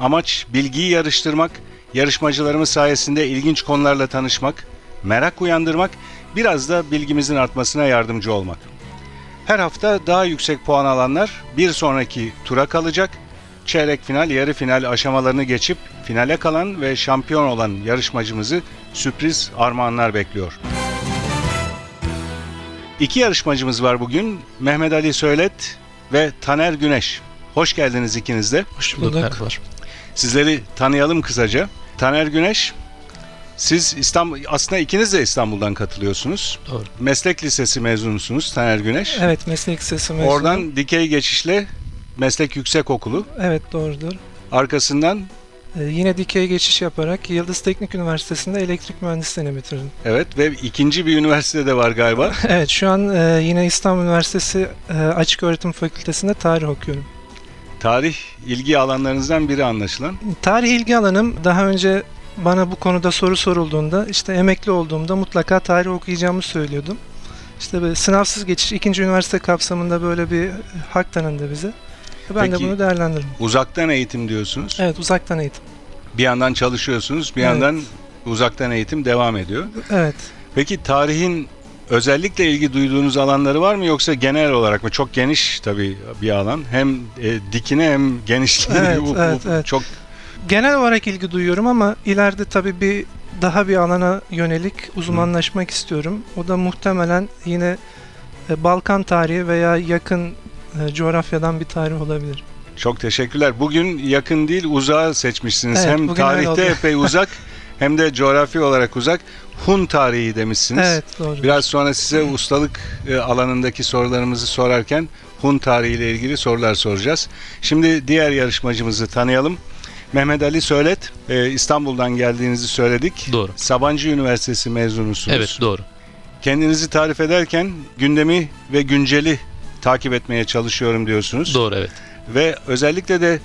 Amaç bilgiyi yarıştırmak, yarışmacılarımız sayesinde ilginç konularla tanışmak, merak uyandırmak, biraz da bilgimizin artmasına yardımcı olmak. Her hafta daha yüksek puan alanlar bir sonraki tura kalacak. Çeyrek final, yarı final aşamalarını geçip finale kalan ve şampiyon olan yarışmacımızı sürpriz armağanlar bekliyor. İki yarışmacımız var bugün. Mehmet Ali Söylet ve Taner Güneş. Hoş geldiniz ikiniz de. Hoş bulduk. Merhabalar. Sizleri tanıyalım kısaca. Taner Güneş, siz İstanbul aslında ikiniz de İstanbul'dan katılıyorsunuz. Doğru. Meslek lisesi mezunusunuz Taner Güneş. Evet meslek lisesi mezunu. Oradan dikey geçişle Meslek Yüksekokulu. Evet doğrudur. Arkasından Ee, yine dikey geçiş yaparak Yıldız Teknik Üniversitesi'nde elektrik mühendisliğini bitirdim. evet ve ikinci bir üniversite de var galiba. Evet şu an e, yine İstanbul Üniversitesi e, Açık Öğretim Fakültesi'nde tarih okuyorum. Tarih ilgi alanlarınızdan biri anlaşılan. Tarih ilgi alanım daha önce bana bu konuda soru sorulduğunda işte emekli olduğumda mutlaka tarih okuyacağımı söylüyordum. İşte böyle sınavsız geçiş ikinci üniversite kapsamında böyle bir hak tanındı bize. Ben Peki- de bunu değerlendirdim. Uzaktan eğitim diyorsunuz. Evet uzaktan eğitim. Bir yandan çalışıyorsunuz, bir Evet. yandan uzaktan eğitim devam ediyor. Evet. Peki tarihin özellikle ilgi duyduğunuz alanları var mı yoksa genel olarak mı? Çok geniş tabii bir alan. Hem e, dikine hem genişliğine Evet, bu- bu- evet, evet. çok Genel olarak ilgi duyuyorum ama ileride tabii bir daha bir alana yönelik uzmanlaşmak istiyorum. O da muhtemelen yine e, Balkan tarihi veya yakın e, coğrafyadan bir tarih olabilir. çok teşekkürler. Bugün yakın değil uzağı seçmişsiniz. Evet, hem tarihte epey uzak hem de coğrafi olarak uzak. Hun tarihi demişsiniz. Evet doğru. Biraz sonra size ustalık e, alanındaki sorularımızı sorarken Hun tarihiyle ilgili sorular soracağız. Şimdi diğer yarışmacımızı tanıyalım. Mehmet Ali Söylet, e, İstanbul'dan geldiğinizi söyledik. Doğru. Sabancı Üniversitesi mezunusunuz. Evet doğru. Kendinizi tarif ederken gündemi ve günceli takip etmeye çalışıyorum diyorsunuz. Doğru evet. Ve özellikle de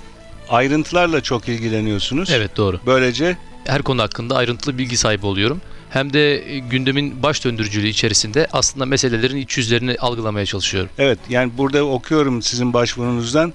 ayrıntılarla çok ilgileniyorsunuz. Evet doğru. Böylece Her konu hakkında ayrıntılı bilgi sahibi oluyorum. Hem de e, gündemin baş döndürücülüğü içerisinde aslında meselelerin iç yüzlerini algılamaya çalışıyorum. Evet yani burada okuyorum sizin başvurunuzdan.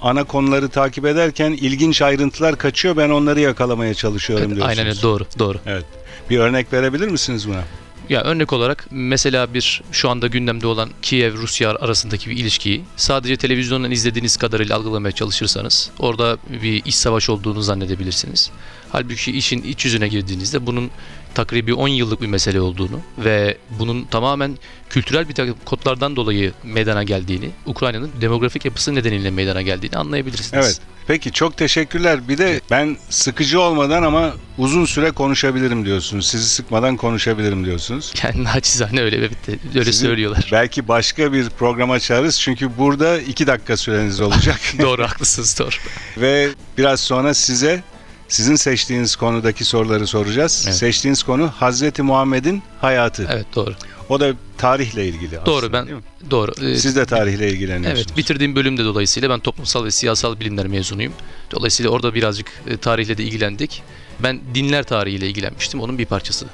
Ana konuları takip ederken ilginç ayrıntılar kaçıyor. Ben onları yakalamaya çalışıyorum Evet, diyorsunuz. aynen öyle doğru doğru. Evet. Bir örnek verebilir misiniz buna? Ya örnek olarak mesela bir şu anda gündemde olan Kiev Rusya arasındaki bir ilişkiyi sadece televizyondan izlediğiniz kadarıyla algılamaya çalışırsanız orada bir iç savaş olduğunu zannedebilirsiniz. Halbuki işin iç yüzüne girdiğinizde bunun takribi 10 yıllık bir mesele olduğunu ve bunun tamamen kültürel bir takım kodlardan dolayı meydana geldiğini, Ukrayna'nın demografik yapısı nedeniyle meydana geldiğini anlayabilirsiniz. Evet. Peki çok teşekkürler. Bir de ben sıkıcı olmadan ama uzun süre konuşabilirim diyorsunuz. Sizi sıkmadan konuşabilirim diyorsunuz. Yani naçizane öyle evet, öyle Sizi söylüyorlar. Belki başka bir program açarız çünkü burada iki dakika süreniz olacak. doğru haklısınız doğru. Ve biraz sonra size sizin seçtiğiniz konudaki soruları soracağız. Evet. Seçtiğiniz konu Hazreti Muhammed'in hayatı. Evet doğru. O da tarihle ilgili aslında. Doğru ben değil mi? doğru. Ee, Siz de tarihle ilgileniyorsunuz. Evet, bitirdiğim bölümde dolayısıyla ben toplumsal ve siyasal bilimler mezunuyum. Dolayısıyla orada birazcık e, tarihle de ilgilendik. Ben dinler tarihiyle ilgilenmiştim. Onun bir parçası.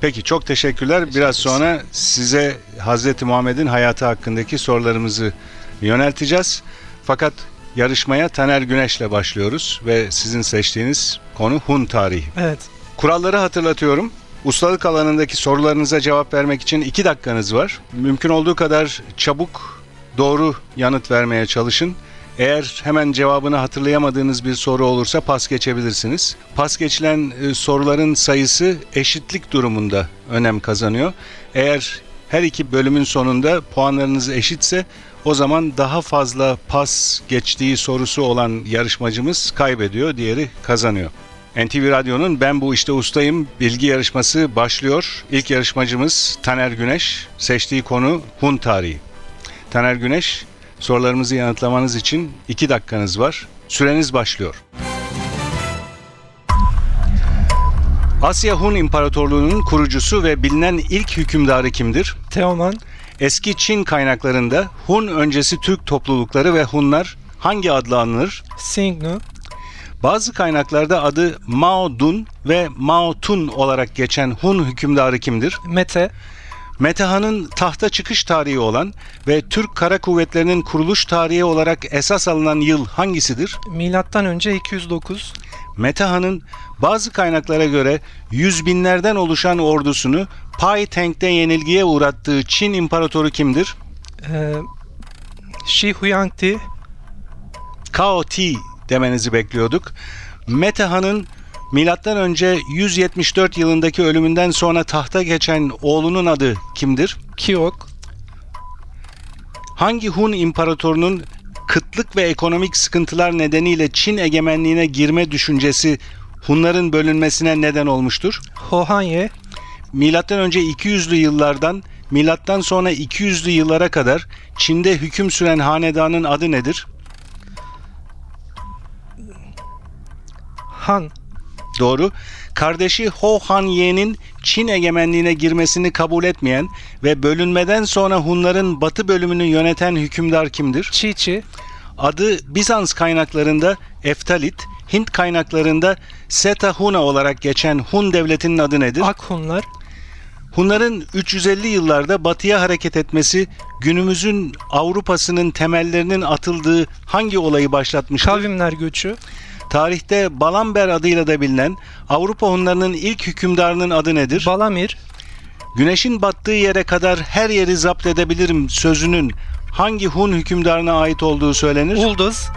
Peki çok teşekkürler. Biraz ederiz. sonra size Hazreti Muhammed'in hayatı hakkındaki sorularımızı yönelteceğiz. Fakat yarışmaya Taner Güneş'le başlıyoruz ve sizin seçtiğiniz konu Hun tarihi. Evet. Kuralları hatırlatıyorum. Ustalık alanındaki sorularınıza cevap vermek için 2 dakikanız var. Mümkün olduğu kadar çabuk doğru yanıt vermeye çalışın. Eğer hemen cevabını hatırlayamadığınız bir soru olursa pas geçebilirsiniz. Pas geçilen e, soruların sayısı eşitlik durumunda önem kazanıyor. Eğer her iki bölümün sonunda puanlarınız eşitse o zaman daha fazla pas geçtiği sorusu olan yarışmacımız kaybediyor, diğeri kazanıyor. NTV Radyo'nun Ben Bu İşte Ustayım bilgi yarışması başlıyor. İlk yarışmacımız Taner Güneş. Seçtiği konu Hun tarihi. Taner Güneş, sorularımızı yanıtlamanız için 2 dakikanız var. Süreniz başlıyor. Asya Hun İmparatorluğu'nun kurucusu ve bilinen ilk hükümdarı kimdir? Teoman, Eski Çin kaynaklarında Hun öncesi Türk toplulukları ve Hunlar hangi adla anılır? Singnu, Bazı kaynaklarda adı Mao Dun ve Mao Tun olarak geçen Hun hükümdarı kimdir? Mete, Metehan'ın tahta çıkış tarihi olan ve Türk Kara Kuvvetleri'nin kuruluş tarihi olarak esas alınan yıl hangisidir? milattan önce 209, Metehan'ın bazı kaynaklara göre yüz binlerden oluşan ordusunu Pai Teng'de yenilgiye uğrattığı Çin İmparatoru kimdir? e, Shi Huangdi, Cao Ti demenizi bekliyorduk. Metehan'ın milattan önce 174 yılındaki ölümünden sonra tahta geçen oğlunun adı kimdir? Kiok, Hangi Hun imparatorunun kıtlık ve ekonomik sıkıntılar nedeniyle Çin egemenliğine girme düşüncesi Hunların bölünmesine neden olmuştur? Hohanye, Milattan önce 200'lü yıllardan milattan sonra 200'lü yıllara kadar Çin'de hüküm süren hanedanın adı nedir? Han, Doğru. Kardeşi Ho Han Ye'nin Çin egemenliğine girmesini kabul etmeyen ve bölünmeden sonra Hunların batı bölümünü yöneten hükümdar kimdir? Çiçi, Adı Bizans kaynaklarında Eftalit, Hint kaynaklarında Setahuna olarak geçen Hun devletinin adı nedir? Akhunlar, Hunların 350 yıllarda batıya hareket etmesi günümüzün Avrupa'sının temellerinin atıldığı hangi olayı başlatmıştır? Kavimler göçü, Tarihte Balamber adıyla da bilinen Avrupa Hunlarının ilk hükümdarının adı nedir? Balamir, Güneşin battığı yere kadar her yeri zapt edebilirim sözünün hangi Hun hükümdarına ait olduğu söylenir? Ulduz,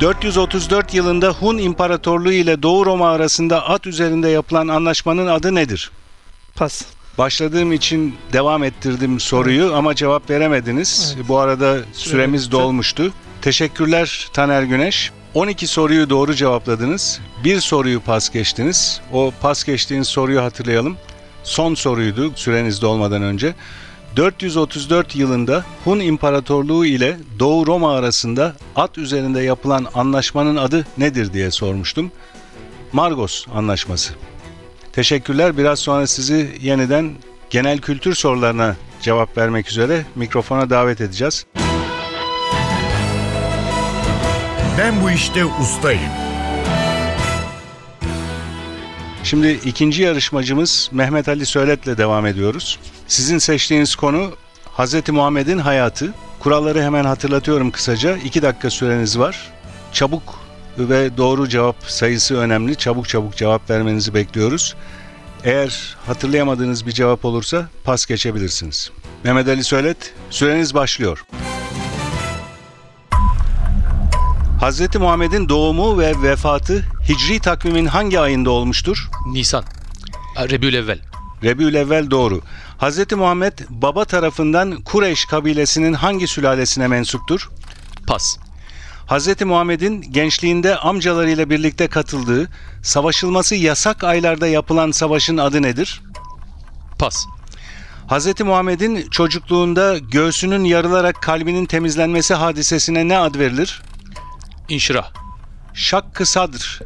434 yılında Hun İmparatorluğu ile Doğu Roma arasında at üzerinde yapılan anlaşmanın adı nedir? Pas. Başladığım için devam ettirdim soruyu ama cevap veremediniz. Evet. Bu arada süremiz bitti. dolmuştu. Teşekkürler Taner Güneş. 12 soruyu doğru cevapladınız. Bir soruyu pas geçtiniz. O pas geçtiğiniz soruyu hatırlayalım. Son soruydu süreniz dolmadan önce. 434 yılında Hun İmparatorluğu ile Doğu Roma arasında at üzerinde yapılan anlaşmanın adı nedir diye sormuştum. Margos Anlaşması. Teşekkürler. Biraz sonra sizi yeniden genel kültür sorularına cevap vermek üzere mikrofona davet edeceğiz. Ben bu işte ustayım. Şimdi ikinci yarışmacımız Mehmet Ali Söylet'le devam ediyoruz. Sizin seçtiğiniz konu Hz. Muhammed'in hayatı. Kuralları hemen hatırlatıyorum kısaca. İki dakika süreniz var. Çabuk ve doğru cevap sayısı önemli. Çabuk çabuk cevap vermenizi bekliyoruz. Eğer hatırlayamadığınız bir cevap olursa pas geçebilirsiniz. Mehmet Ali Söylet, süreniz başlıyor. Hz. Muhammed'in doğumu ve vefatı Hicri takvimin hangi ayında olmuştur? Nisan. Rebülevvel. Rebiülevvel doğru. Hz. Muhammed baba tarafından Kureyş kabilesinin hangi sülalesine mensuptur? Pas. Hz. Muhammed'in gençliğinde amcalarıyla birlikte katıldığı, savaşılması yasak aylarda yapılan savaşın adı nedir? Pas. Hz. Muhammed'in çocukluğunda göğsünün yarılarak kalbinin temizlenmesi hadisesine ne ad verilir? İnşirah. Şakkı Sadr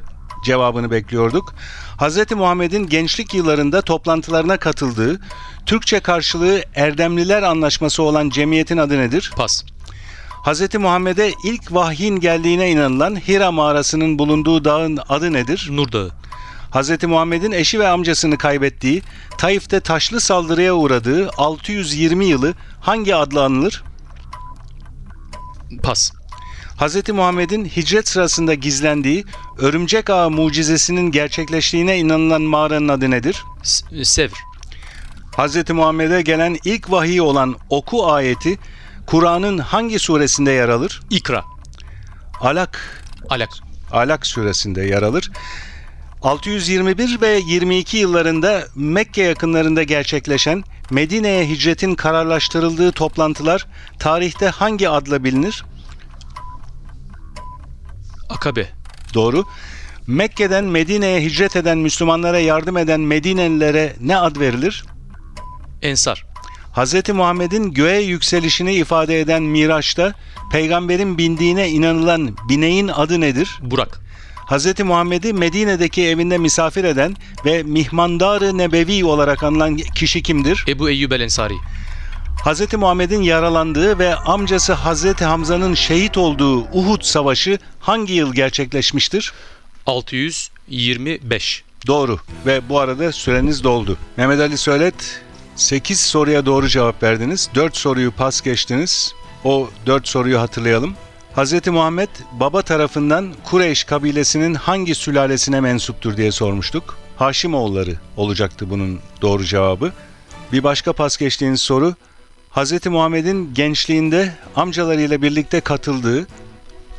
cevabını bekliyorduk. Hz. Muhammed'in gençlik yıllarında toplantılarına katıldığı, Türkçe karşılığı Erdemliler Anlaşması olan cemiyetin adı nedir? Pas. Hz. Muhammed'e ilk vahyin geldiğine inanılan Hira mağarasının bulunduğu dağın adı nedir? Nur Dağı. Hz. Muhammed'in eşi ve amcasını kaybettiği, Taif'te taşlı saldırıya uğradığı 620 yılı hangi adla anılır? Pas. Hz. Muhammed'in hicret sırasında gizlendiği örümcek ağı mucizesinin gerçekleştiğine inanılan mağaranın adı nedir? S- Sevr. Hz. Muhammed'e gelen ilk vahiy olan oku ayeti Kur'an'ın hangi suresinde yer alır? İkra. Alak, Alak. Alak suresinde yer alır. 621 ve 22 yıllarında Mekke yakınlarında gerçekleşen Medine'ye hicretin kararlaştırıldığı toplantılar tarihte hangi adla bilinir? Akabe. Doğru. Mekke'den Medine'ye hicret eden Müslümanlara yardım eden Medinelilere ne ad verilir? Ensar. Hz. Muhammed'in göğe yükselişini ifade eden Miraç'ta peygamberin bindiğine inanılan bineğin adı nedir? Burak. Hz. Muhammed'i Medine'deki evinde misafir eden ve Mihmandar-ı Nebevi olarak anılan kişi kimdir? Ebu Eyyub el Ensari. Hz. Muhammed'in yaralandığı ve amcası Hz. Hamza'nın şehit olduğu Uhud Savaşı hangi yıl gerçekleşmiştir? 625. Doğru ve bu arada süreniz doldu. Mehmet Ali Söylet 8 soruya doğru cevap verdiniz. 4 soruyu pas geçtiniz. O 4 soruyu hatırlayalım. Hz. Muhammed baba tarafından Kureyş kabilesinin hangi sülalesine mensuptur diye sormuştuk. Haşimoğulları olacaktı bunun doğru cevabı. Bir başka pas geçtiğiniz soru Hz. Muhammed'in gençliğinde amcalarıyla birlikte katıldığı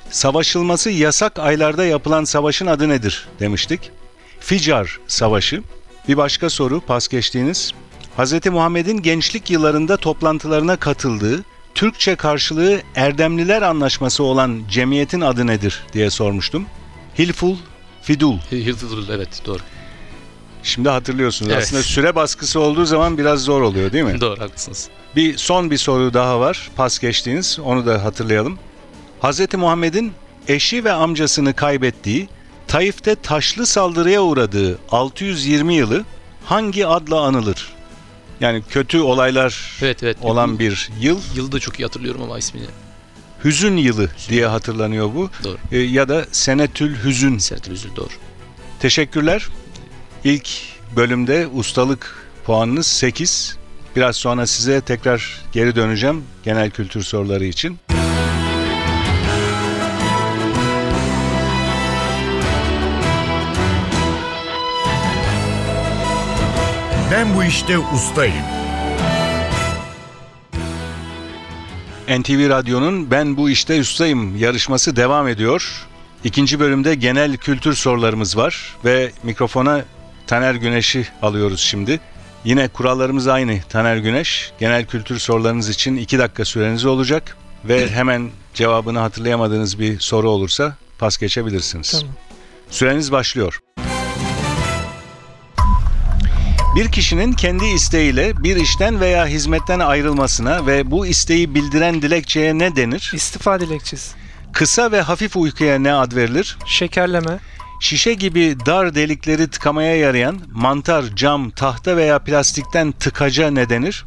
savaşılması yasak aylarda yapılan savaşın adı nedir demiştik. Ficar Savaşı. Bir başka soru pas geçtiğiniz. Hz. Muhammed'in gençlik yıllarında toplantılarına katıldığı Türkçe karşılığı Erdemliler Anlaşması olan cemiyetin adı nedir diye sormuştum. Hilful Fidul. Hilful evet doğru. Şimdi hatırlıyorsunuz. Evet. Aslında süre baskısı olduğu zaman biraz zor oluyor değil mi? Doğru haklısınız. Bir son bir soru daha var. Pas geçtiğiniz. Onu da hatırlayalım. Hz. Muhammed'in eşi ve amcasını kaybettiği, Taif'te taşlı saldırıya uğradığı 620 yılı hangi adla anılır? Yani kötü olaylar Evet evet. olan bir yıl, Yılı da çok iyi hatırlıyorum ama ismini. hüzün yılı diye hatırlanıyor bu. Doğru. E, ya da senetül hüzün. Sertil Üzül doğru. Teşekkürler. İlk bölümde ustalık puanınız 8. Biraz sonra size tekrar geri döneceğim genel kültür soruları için. Ben bu işte ustayım. NTV Radyo'nun Ben Bu İşte Ustayım yarışması devam ediyor. İkinci bölümde genel kültür sorularımız var ve mikrofona Taner Güneş'i alıyoruz şimdi. Yine kurallarımız aynı Taner Güneş. Genel kültür sorularınız için 2 dakika süreniz olacak ve hemen cevabını hatırlayamadığınız bir soru olursa pas geçebilirsiniz. Tamam. Süreniz başlıyor. Bir kişinin kendi isteğiyle bir işten veya hizmetten ayrılmasına ve bu isteği bildiren dilekçeye ne denir? İstifa dilekçesi. Kısa ve hafif uykuya ne ad verilir? Şekerleme. Şişe gibi dar delikleri tıkamaya yarayan mantar, cam, tahta veya plastikten tıkaca ne denir?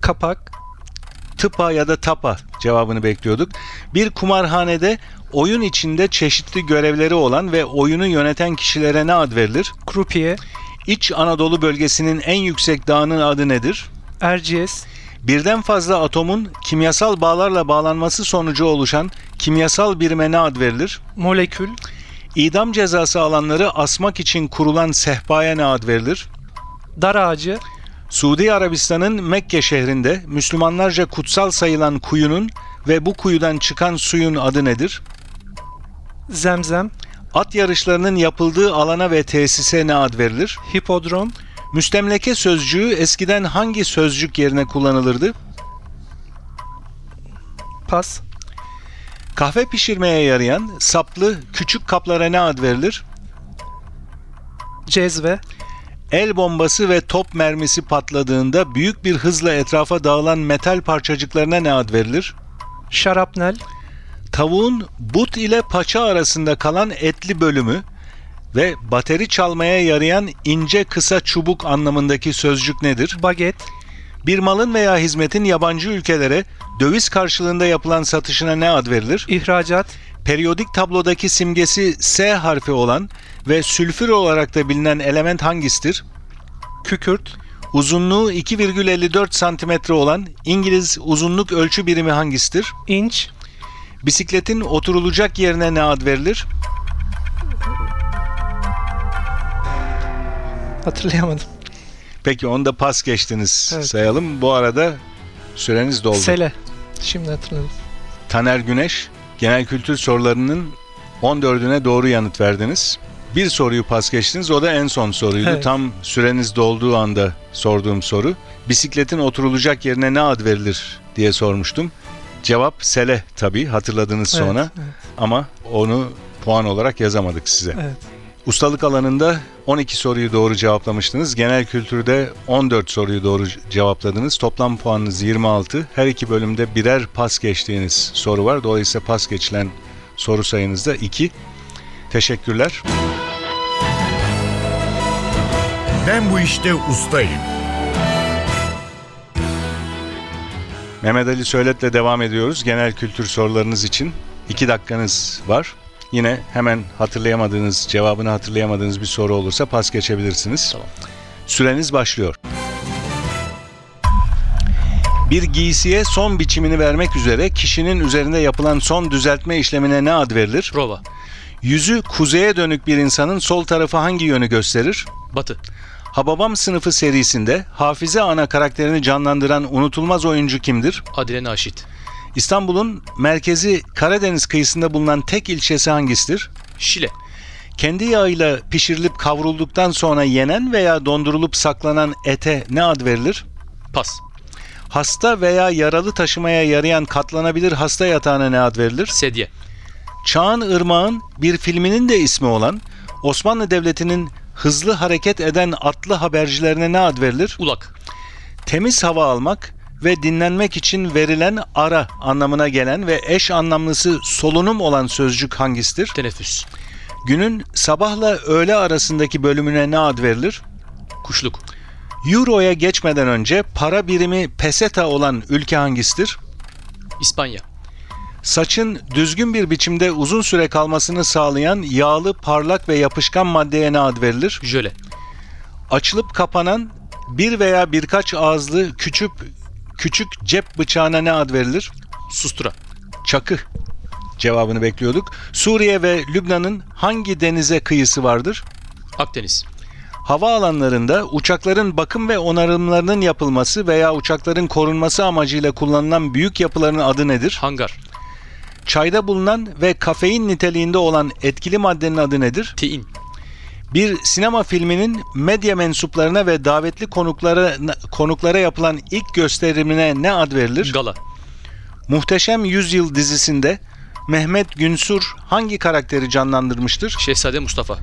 Kapak. Tıpa ya da tapa cevabını bekliyorduk. Bir kumarhanede oyun içinde çeşitli görevleri olan ve oyunu yöneten kişilere ne ad verilir? Krupiye. İç Anadolu bölgesinin en yüksek dağının adı nedir? Erciyes. Birden fazla atomun kimyasal bağlarla bağlanması sonucu oluşan kimyasal birime ne ad verilir? Molekül. İdam cezası alanları asmak için kurulan sehpaya ne ad verilir? Dar ağacı. Suudi Arabistan'ın Mekke şehrinde Müslümanlarca kutsal sayılan kuyunun ve bu kuyudan çıkan suyun adı nedir? Zemzem. At yarışlarının yapıldığı alana ve tesise ne ad verilir? Hipodrom. Müstemleke sözcüğü eskiden hangi sözcük yerine kullanılırdı? Pas. Kahve pişirmeye yarayan saplı küçük kaplara ne ad verilir? Cezve. El bombası ve top mermisi patladığında büyük bir hızla etrafa dağılan metal parçacıklarına ne ad verilir? Şarapnel. Tavuğun but ile paça arasında kalan etli bölümü ve bateri çalmaya yarayan ince kısa çubuk anlamındaki sözcük nedir? Baget. Bir malın veya hizmetin yabancı ülkelere döviz karşılığında yapılan satışına ne ad verilir? ihracat. Periyodik tablodaki simgesi S harfi olan ve sülfür olarak da bilinen element hangisidir? Kükürt. Uzunluğu 2,54 cm olan İngiliz uzunluk ölçü birimi hangisidir? inç. Bisikletin oturulacak yerine ne ad verilir? Hatırlayamadım. Peki onu da pas geçtiniz Evet. sayalım. Bu arada süreniz doldu. Sele. Şimdi hatırladım. Taner Güneş, genel kültür sorularının 14'üne doğru yanıt verdiniz. Bir soruyu pas geçtiniz. O da en son soruydu. Evet. Tam süreniz dolduğu anda sorduğum soru. Bisikletin oturulacak yerine ne ad verilir diye sormuştum. Cevap sele tabii hatırladınız sonra Evet, ama onu puan olarak yazamadık size. evet. Ustalık alanında 12 soruyu doğru cevaplamıştınız. Genel kültürde 14 soruyu doğru cevapladınız. Toplam puanınız 26. Her iki bölümde birer pas geçtiğiniz soru var. Dolayısıyla pas geçilen soru sayınız da 2. Teşekkürler. Ben bu işte ustayım. Mehmet Ali Söylet'le devam ediyoruz. Genel kültür sorularınız için. iki dakikanız var. Yine hemen hatırlayamadığınız, cevabını hatırlayamadığınız bir soru olursa pas geçebilirsiniz. Tamam. Süreniz başlıyor. Bir giysiye son biçimini vermek üzere kişinin üzerinde yapılan son düzeltme işlemine ne ad verilir? Prova. Yüzü kuzeye dönük bir insanın sol tarafı hangi yönü gösterir? Batı. Hababam sınıfı serisinde Hafize ana karakterini canlandıran unutulmaz oyuncu kimdir? Adile Naşit. İstanbul'un merkezi Karadeniz kıyısında bulunan tek ilçesi hangisidir? Şile. Kendi yağıyla pişirilip kavrulduktan sonra yenen veya dondurulup saklanan ete ne ad verilir? Pas. Hasta veya yaralı taşımaya yarayan katlanabilir hasta yatağına ne ad verilir? Sedye. Çağan Irmağın bir filminin de ismi olan Osmanlı Devleti'nin hızlı hareket eden atlı habercilerine ne ad verilir? Ulak. Temiz hava almak ve dinlenmek için verilen ara anlamına gelen ve eş anlamlısı solunum olan sözcük hangisidir? Teneffüs. Günün sabahla öğle arasındaki bölümüne ne ad verilir? Kuşluk. Euro'ya geçmeden önce para birimi peseta olan ülke hangisidir? İspanya. Saçın düzgün bir biçimde uzun süre kalmasını sağlayan yağlı, parlak ve yapışkan maddeye ne ad verilir? Jöle. Açılıp kapanan bir veya birkaç ağızlı küçük küçük cep bıçağına ne ad verilir? Sustura. Çakı. Cevabını bekliyorduk. Suriye ve Lübnan'ın hangi denize kıyısı vardır? Akdeniz. Hava alanlarında uçakların bakım ve onarımlarının yapılması veya uçakların korunması amacıyla kullanılan büyük yapıların adı nedir? Hangar. Çayda bulunan ve kafein niteliğinde olan etkili maddenin adı nedir? Tein. Bir sinema filminin medya mensuplarına ve davetli konuklara konuklara yapılan ilk gösterimine ne ad verilir? Gala. Muhteşem Yüzyıl dizisinde Mehmet Günsur hangi karakteri canlandırmıştır? Şehzade Mustafa.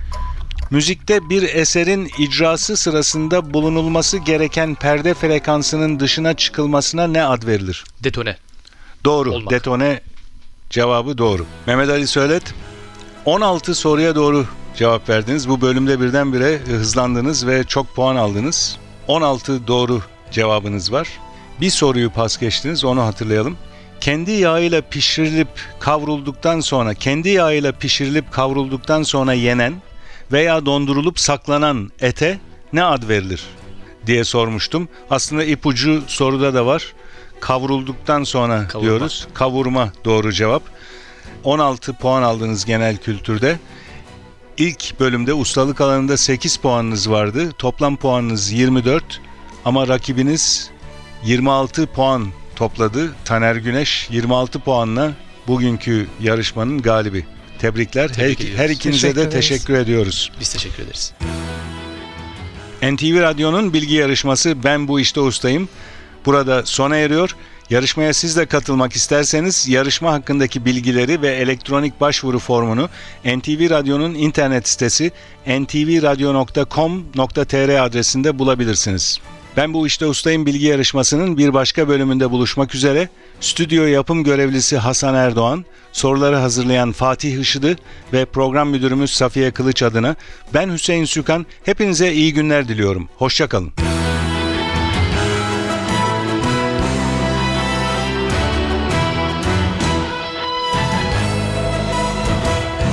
Müzikte bir eserin icrası sırasında bulunulması gereken perde frekansının dışına çıkılmasına ne ad verilir? Detone. Doğru. Olmak. Detone cevabı doğru. Mehmet Ali Söylet 16 soruya doğru cevap verdiniz. Bu bölümde birdenbire hızlandınız ve çok puan aldınız. 16 doğru cevabınız var. Bir soruyu pas geçtiniz onu hatırlayalım. Kendi yağıyla pişirilip kavrulduktan sonra, kendi yağıyla pişirilip kavrulduktan sonra yenen veya dondurulup saklanan ete ne ad verilir diye sormuştum. Aslında ipucu soruda da var. Kavrulduktan sonra Kavurma. diyoruz. Kavurma doğru cevap. 16 puan aldınız genel kültürde. İlk bölümde ustalık alanında 8 puanınız vardı. Toplam puanınız 24 ama rakibiniz 26 puan topladı. Taner Güneş 26 puanla bugünkü yarışmanın galibi. Tebrikler. Her, Tebrik ediyoruz. her ikinize Teşekkür de ederiz. teşekkür ediyoruz. Biz teşekkür ederiz. NTV Radyo'nun bilgi yarışması Ben Bu İşte Ustayım. Burada sona eriyor. Yarışmaya siz de katılmak isterseniz yarışma hakkındaki bilgileri ve elektronik başvuru formunu NTV Radyo'nun internet sitesi ntvradio.com.tr adresinde bulabilirsiniz. Ben bu işte ustayım bilgi yarışmasının bir başka bölümünde buluşmak üzere. Stüdyo yapım görevlisi Hasan Erdoğan, soruları hazırlayan Fatih Işıdı ve program müdürümüz Safiye Kılıç adına ben Hüseyin Sükan hepinize iyi günler diliyorum. Hoşçakalın.